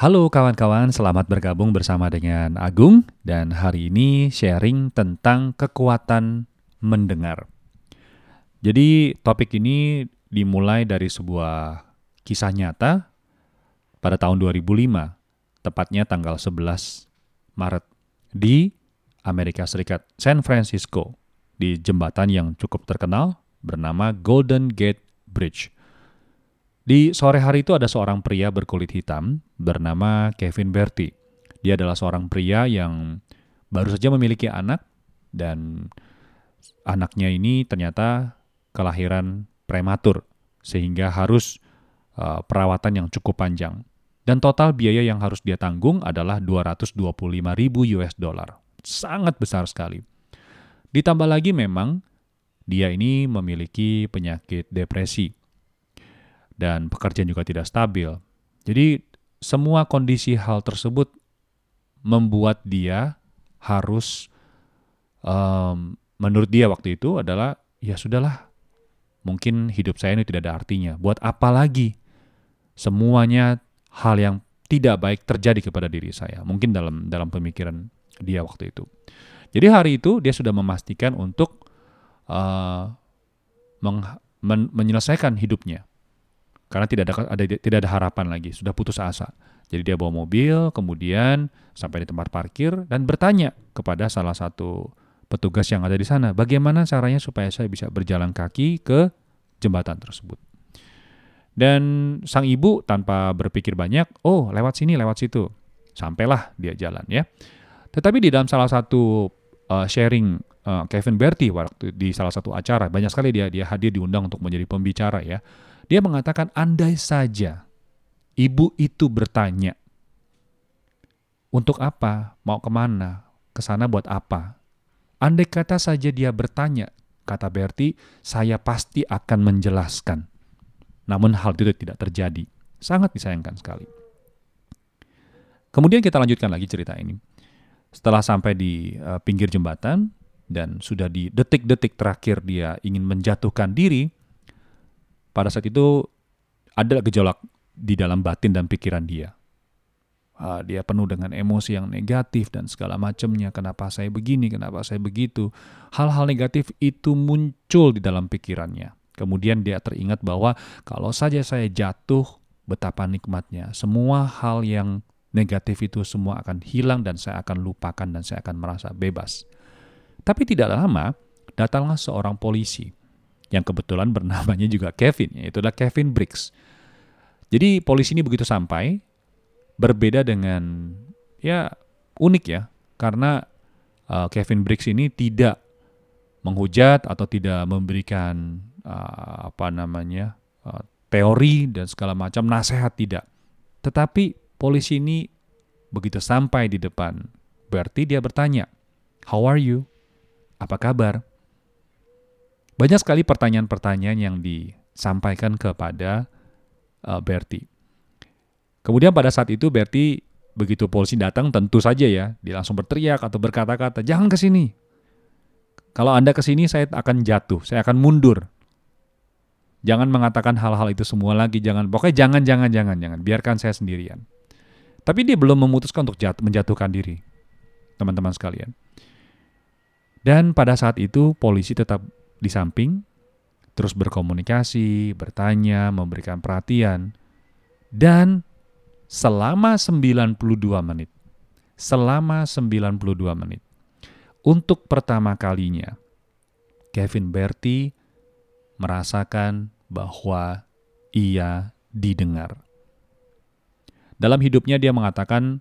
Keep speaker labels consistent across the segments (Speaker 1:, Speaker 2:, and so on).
Speaker 1: Halo kawan-kawan, selamat bergabung bersama dengan Agung dan hari ini sharing tentang kekuatan mendengar. Jadi topik ini dimulai dari sebuah kisah nyata pada tahun 2005, tepatnya tanggal 11 Maret di Amerika Serikat, San Francisco, di jembatan yang cukup terkenal bernama Golden Gate Bridge. Di sore hari itu ada seorang pria berkulit hitam bernama Kevin Berti. Dia adalah seorang pria yang baru saja memiliki anak dan anaknya ini ternyata kelahiran prematur sehingga harus uh, perawatan yang cukup panjang. Dan total biaya yang harus dia tanggung adalah 225 ribu US dollar. Sangat besar sekali. Ditambah lagi memang dia ini memiliki penyakit depresi dan pekerjaan juga tidak stabil. Jadi semua kondisi hal tersebut membuat dia harus um, menurut dia waktu itu adalah ya sudahlah mungkin hidup saya ini tidak ada artinya. Buat apa lagi? Semuanya hal yang tidak baik terjadi kepada diri saya. Mungkin dalam dalam pemikiran dia waktu itu. Jadi hari itu dia sudah memastikan untuk uh, men menyelesaikan hidupnya karena tidak ada, ada tidak ada harapan lagi, sudah putus asa. Jadi dia bawa mobil, kemudian sampai di tempat parkir dan bertanya kepada salah satu petugas yang ada di sana, bagaimana caranya supaya saya bisa berjalan kaki ke jembatan tersebut. Dan sang ibu tanpa berpikir banyak, oh lewat sini, lewat situ. Sampailah dia jalan ya. Tetapi di dalam salah satu uh, sharing uh, Kevin Berti waktu di salah satu acara, banyak sekali dia dia hadir diundang untuk menjadi pembicara ya. Dia mengatakan, andai saja ibu itu bertanya, untuk apa? Mau ke mana? Ke sana buat apa? Andai kata saja dia bertanya, kata Berti, saya pasti akan menjelaskan. Namun hal itu tidak terjadi. Sangat disayangkan sekali. Kemudian kita lanjutkan lagi cerita ini. Setelah sampai di uh, pinggir jembatan dan sudah di detik-detik terakhir dia ingin menjatuhkan diri, pada saat itu ada gejolak di dalam batin dan pikiran dia. Uh, dia penuh dengan emosi yang negatif dan segala macamnya. Kenapa saya begini? Kenapa saya begitu? Hal-hal negatif itu muncul di dalam pikirannya. Kemudian dia teringat bahwa kalau saja saya jatuh, betapa nikmatnya. Semua hal yang negatif itu semua akan hilang dan saya akan lupakan dan saya akan merasa bebas. Tapi tidak lama, datanglah seorang polisi yang kebetulan bernamanya juga Kevin, yaitu adalah Kevin Briggs. Jadi polisi ini begitu sampai, berbeda dengan ya unik ya, karena uh, Kevin Briggs ini tidak menghujat atau tidak memberikan uh, apa namanya uh, teori dan segala macam nasihat tidak. Tetapi polisi ini begitu sampai di depan berarti dia bertanya, "How are you? Apa kabar?" Banyak sekali pertanyaan-pertanyaan yang disampaikan kepada uh, Berti. Kemudian pada saat itu Berti begitu polisi datang tentu saja ya, dia langsung berteriak atau berkata-kata, "Jangan ke sini. Kalau Anda ke sini saya akan jatuh, saya akan mundur." Jangan mengatakan hal-hal itu semua lagi, jangan pokoknya jangan jangan jangan jangan biarkan saya sendirian. Tapi dia belum memutuskan untuk jatuh, menjatuhkan diri. Teman-teman sekalian. Dan pada saat itu polisi tetap di samping, terus berkomunikasi, bertanya, memberikan perhatian, dan selama 92 menit, selama 92 menit, untuk pertama kalinya, Kevin Berti merasakan bahwa ia didengar. Dalam hidupnya dia mengatakan,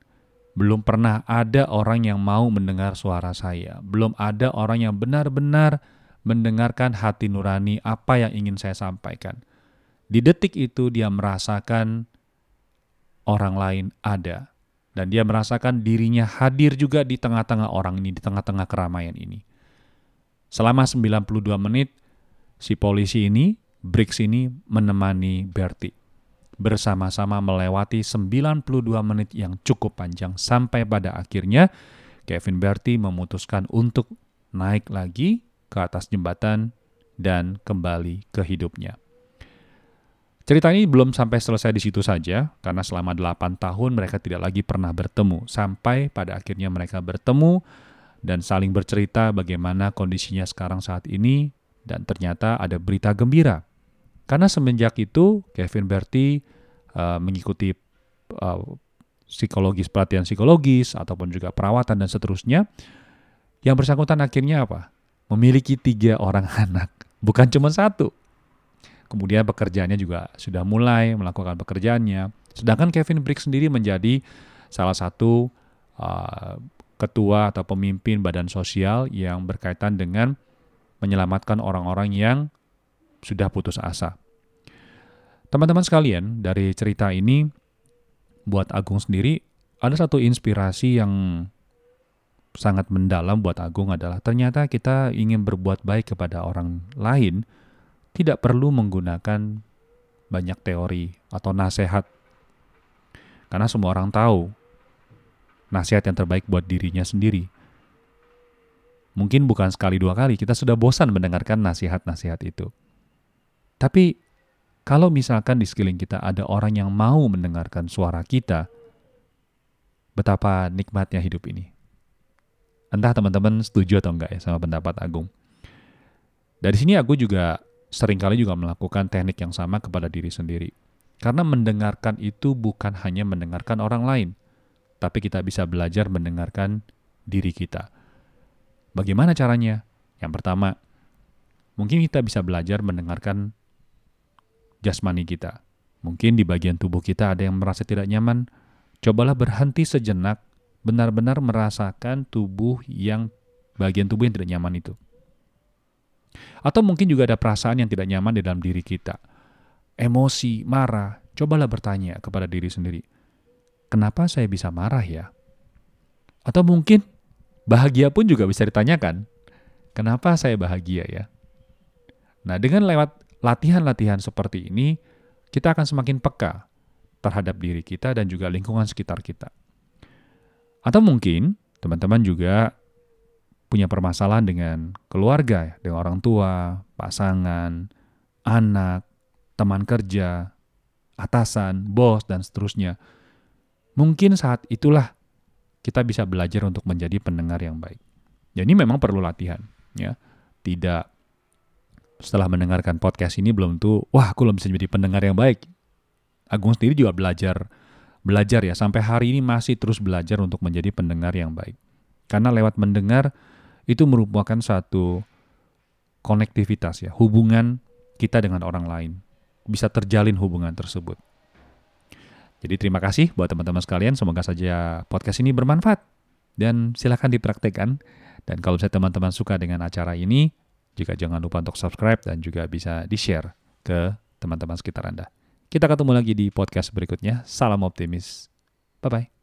Speaker 1: belum pernah ada orang yang mau mendengar suara saya. Belum ada orang yang benar-benar mendengarkan hati nurani apa yang ingin saya sampaikan. Di detik itu dia merasakan orang lain ada dan dia merasakan dirinya hadir juga di tengah-tengah orang ini, di tengah-tengah keramaian ini. Selama 92 menit si polisi ini, Briggs ini menemani Bertie bersama-sama melewati 92 menit yang cukup panjang sampai pada akhirnya Kevin Bertie memutuskan untuk naik lagi ke atas jembatan dan kembali ke hidupnya. Cerita ini belum sampai selesai di situ saja, karena selama 8 tahun mereka tidak lagi pernah bertemu, sampai pada akhirnya mereka bertemu dan saling bercerita bagaimana kondisinya sekarang saat ini, dan ternyata ada berita gembira. Karena semenjak itu, Kevin Berti uh, mengikuti uh, psikologis, pelatihan psikologis, ataupun juga perawatan dan seterusnya, yang bersangkutan akhirnya apa? Memiliki tiga orang anak, bukan cuma satu Kemudian pekerjaannya juga sudah mulai melakukan pekerjaannya. Sedangkan Kevin Brick sendiri menjadi salah satu uh, ketua atau pemimpin badan sosial yang berkaitan dengan menyelamatkan orang-orang yang sudah putus asa. Teman-teman sekalian, dari cerita ini buat Agung sendiri ada satu inspirasi yang sangat mendalam buat Agung adalah ternyata kita ingin berbuat baik kepada orang lain tidak perlu menggunakan banyak teori atau nasihat. Karena semua orang tahu nasihat yang terbaik buat dirinya sendiri. Mungkin bukan sekali dua kali, kita sudah bosan mendengarkan nasihat-nasihat itu. Tapi kalau misalkan di sekeliling kita ada orang yang mau mendengarkan suara kita, betapa nikmatnya hidup ini. Entah teman-teman setuju atau enggak ya sama pendapat Agung. Dari sini aku juga sering kali juga melakukan teknik yang sama kepada diri sendiri. Karena mendengarkan itu bukan hanya mendengarkan orang lain, tapi kita bisa belajar mendengarkan diri kita. Bagaimana caranya? Yang pertama, mungkin kita bisa belajar mendengarkan jasmani kita. Mungkin di bagian tubuh kita ada yang merasa tidak nyaman. Cobalah berhenti sejenak, benar-benar merasakan tubuh yang bagian tubuh yang tidak nyaman itu. Atau mungkin juga ada perasaan yang tidak nyaman di dalam diri kita. Emosi, marah, cobalah bertanya kepada diri sendiri. Kenapa saya bisa marah ya? Atau mungkin bahagia pun juga bisa ditanyakan. Kenapa saya bahagia ya? Nah, dengan lewat latihan-latihan seperti ini, kita akan semakin peka terhadap diri kita dan juga lingkungan sekitar kita. Atau mungkin teman-teman juga punya permasalahan dengan keluarga, dengan orang tua, pasangan, anak, teman kerja, atasan, bos, dan seterusnya. Mungkin saat itulah kita bisa belajar untuk menjadi pendengar yang baik. Ya ini memang perlu latihan, ya. Tidak setelah mendengarkan podcast ini belum tuh, wah aku belum bisa menjadi pendengar yang baik. Agung sendiri juga belajar belajar ya sampai hari ini masih terus belajar untuk menjadi pendengar yang baik. Karena lewat mendengar itu merupakan satu konektivitas ya, hubungan kita dengan orang lain. Bisa terjalin hubungan tersebut. Jadi terima kasih buat teman-teman sekalian, semoga saja podcast ini bermanfaat dan silahkan dipraktekkan. Dan kalau misalnya teman-teman suka dengan acara ini, juga jangan lupa untuk subscribe dan juga bisa di-share ke teman-teman sekitar Anda. Kita ketemu lagi di podcast berikutnya. Salam optimis. Bye-bye.